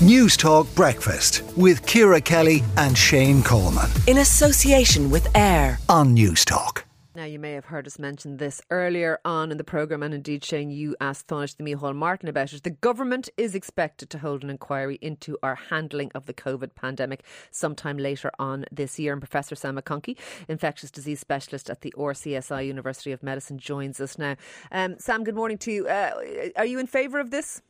Newstalk Breakfast with Ciara Kelly and Shane Coleman. In association with AIR on News Talk. Now, you may have heard us mention this earlier on in the programme, and indeed, Shane, you asked Tánaiste Mícheál Martin about it. The government is expected to hold an inquiry into our handling of the COVID pandemic sometime later on this year. And Professor Sam McConkey, infectious disease specialist at the RCSI University of Medicine, joins us now. Um, Sam, good morning to you. Uh, are you in favour of this?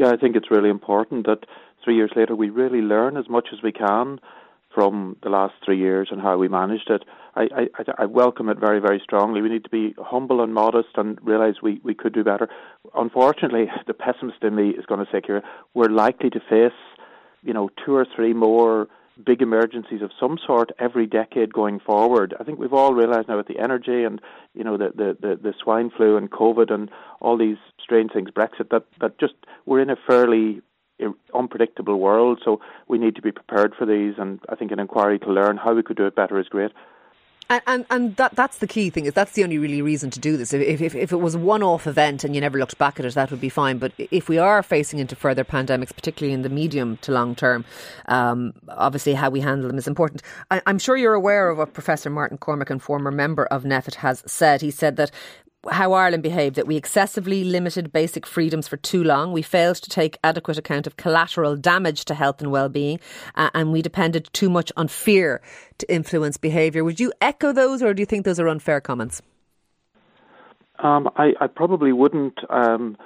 Yeah, I think it's really important that three years later we really learn as much as we can from the last three years and how we managed it. I, I, I welcome it very, very strongly. We need to be humble and modest and realise we, we could do better. Unfortunately, the pessimist in me is going to say, here, we're likely to face, you know, two or three more big emergencies of some sort every decade going forward. I think we've all realised now with the energy and you know the, the, the, the swine flu and COVID and all these strange things, Brexit, that, that just we're in a fairly unpredictable world. So we need to be prepared for these, and I think an inquiry to learn how we could do it better is great. And, and, and that that's the key thing is that's the only really reason to do this. If if, if it was a one off event and you never looked back at it, that would be fine. But if we are facing into further pandemics, particularly in the medium to long term, um, obviously how we handle them is important. I, am sure you're aware of what Professor Martin Cormican and former member of NPHET has said. He said that how Ireland behaved, that we excessively limited basic freedoms for too long. We failed to take adequate account of collateral damage to health and well-being, uh, and we depended too much on fear to influence behaviour. Would you echo those, or do you think those are unfair comments? Um, I, I, probably wouldn't. Um,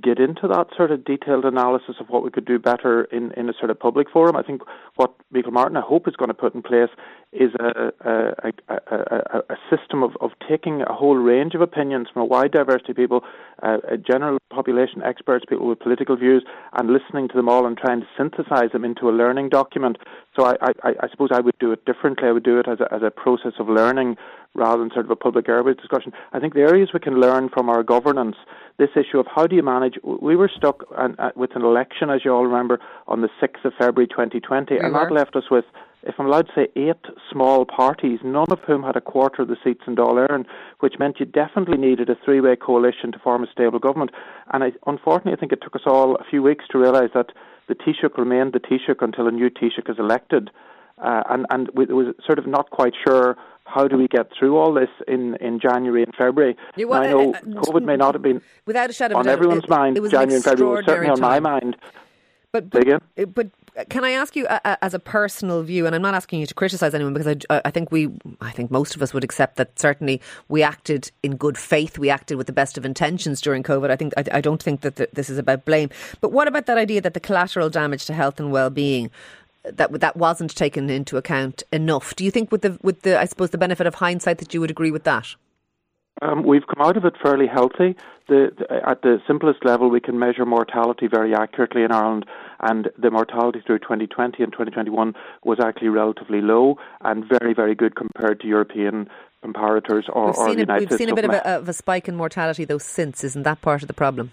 get into that sort of detailed analysis of what we could do better in, in a sort of public forum. I think what Michael Martin, I hope, is going to put in place is a, a, a, a system of, of taking a whole range of opinions from a wide diversity of people, uh, general population experts, people with political views, and listening to them all and trying to synthesize them into a learning document. So I, I, I suppose I would do it differently. I would do it as a, as a process of learning rather than sort of a public airways discussion. I think the areas we can learn from our governance, this issue of how do you manage, we were stuck an, uh, with an election, as you all remember, on the 6th of February 2020, we and were. that left us with if I'm allowed to say, eight small parties, none of whom had a quarter of the seats in Dáil which meant you definitely needed a three way coalition to form a stable government. And I, unfortunately, I think it took us all a few weeks to realise that the Taoiseach remained the Taoiseach until a new Taoiseach is elected. Uh, and and we was sort of not quite sure how do we get through all this in, in January and February. Yeah, well, I know uh, uh, COVID may not have been without a shadow on everyone's it, mind. It January and February was certainly time. on my mind. But but, but can I ask you, uh, as a personal view, and I'm not asking you to criticise anyone because I, I think we, I think most of us would accept that certainly we acted in good faith, we acted with the best of intentions during COVID. I think I, I don't think that the, this is about blame. But what about that idea that the collateral damage to health and well-being that that wasn't taken into account enough? Do you think, with the with the I suppose the benefit of hindsight, that you would agree with that? Um, we've come out of it fairly healthy. The, the, at the simplest level, we can measure mortality very accurately in Ireland, and the mortality through 2020 and 2021 was actually relatively low and very, very good compared to European comparators or, we've or seen United a, We've seen a bit of a, of a spike in mortality, though, since. Isn't that part of the problem?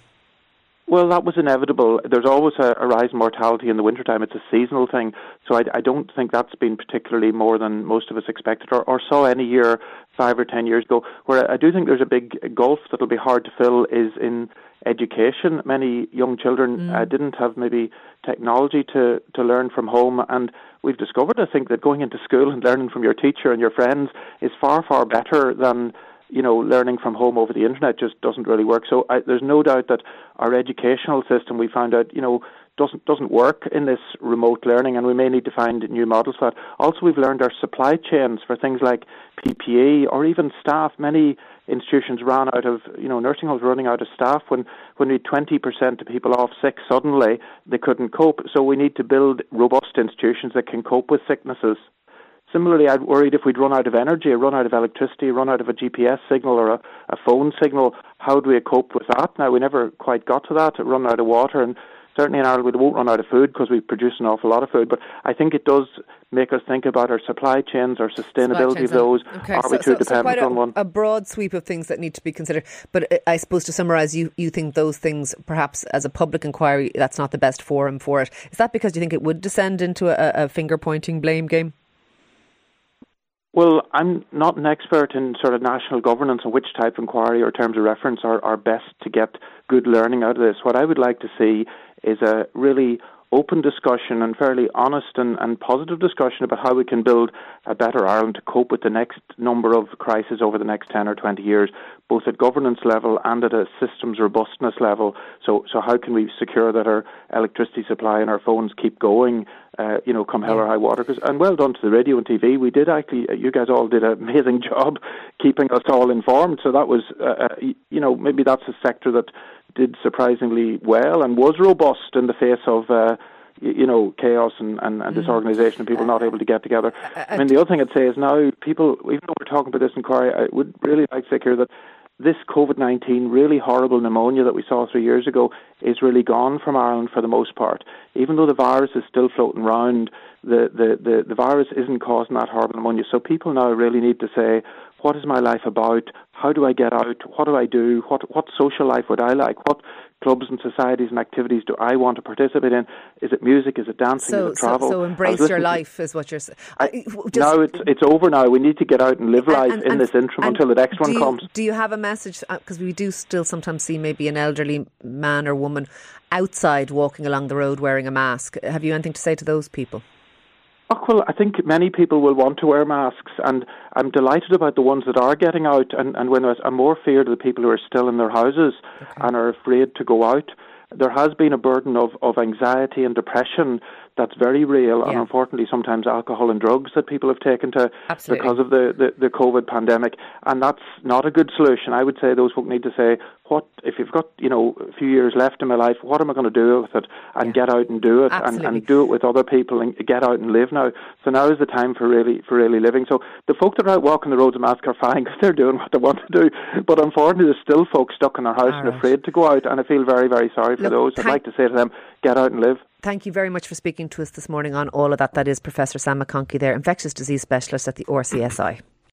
Well, that was inevitable. There's always a, a rise in mortality in the wintertime. It's a seasonal thing. So I, I, don't think that's been particularly more than most of us expected or, or, saw any year five or ten years ago. Where I do think there's a big gulf that'll be hard to fill is in education. Many young children mm. uh, didn't have maybe technology to, to learn from home. And we've discovered, I think, that going into school and learning from your teacher and your friends is far, far better than you know, learning from home over the internet just doesn't really work. So I, there's no doubt that our educational system, we found out, you know, doesn't doesn't work in this remote learning, and we may need to find new models for that. Also, we've learned our supply chains for things like PPE or even staff. Many institutions ran out of, you know, nursing homes running out of staff when when we had 20% of people off sick suddenly, they couldn't cope. So we need to build robust institutions that can cope with sicknesses. Similarly, I'd worried if we'd run out of energy, run out of electricity, run out of a GPS signal or a, a phone signal, how do we cope with that? Now, we never quite got to that, run out of water, and certainly in Ireland we won't run out of food because we produce an awful lot of food. But I think it does make us think about our supply chains, our sustainability chains, of those. Okay. Are so, we too so, dependent so on one? A broad sweep of things that need to be considered. But uh, I suppose to summarise, you, you think those things, perhaps as a public inquiry, that's not the best forum for it. Is that because you think it would descend into a, a finger pointing blame game? Well, I'm not an expert in sort of national governance and which type of inquiry or terms of reference are, are best to get good learning out of this. What I would like to see is a really open discussion and fairly honest and, and positive discussion about how we can build a better Ireland to cope with the next number of crises over the next 10 or 20 years, both at governance level and at a systems robustness level. So, so how can we secure that our electricity supply and our phones keep going, uh, you know, come hell or high water? Cause, and well done to the radio and TV. We did actually, uh, you guys all did an amazing job keeping us all informed. So that was, uh, uh you know, maybe that's a sector that did surprisingly well and was robust in the face of. Uh, you know, chaos and, and, and disorganisation and people not able to get together. I mean, the other thing I'd say is now people, even though we're talking about this inquiry, I would really like to say here that this COVID 19 really horrible pneumonia that we saw three years ago is really gone from Ireland for the most part. Even though the virus is still floating around, the, the, the, the virus isn't causing that horrible pneumonia. So people now really need to say, what is my life about? How do I get out? What do I do? What what social life would I like? What clubs and societies and activities do I want to participate in? Is it music? Is it dancing? So, is it travel? So, so embrace your life is what you're saying. No, it's it's over now. We need to get out and live life and, and, in this interim until the next one you, comes. Do you have a message? Because uh, we do still sometimes see maybe an elderly man or woman outside walking along the road wearing a mask. Have you anything to say to those people? Oh, well, I think many people will want to wear masks, and I'm delighted about the ones that are getting out. And, and when I'm more feared of the people who are still in their houses okay. and are afraid to go out. There has been a burden of, of anxiety and depression that's very real, yeah. and unfortunately, sometimes alcohol and drugs that people have taken to Absolutely. because of the, the, the COVID pandemic, and that's not a good solution. I would say those folk need to say, what if you've got you know a few years left in my life, what am I going to do with it, and yeah. get out and do it, and, and do it with other people, and get out and live now. So now is the time for really for really living. So the folk that are out walking the roads of mask are fine because they're doing what they want to do, but unfortunately, there's still folks stuck in their house All and right. afraid to go out, and I feel very very sorry for Look, those. I'd like to say to them, get out and live. Thank you very much for speaking to us this morning on all of that. That is Professor Sam McConkey there, infectious disease specialist at the RCSI.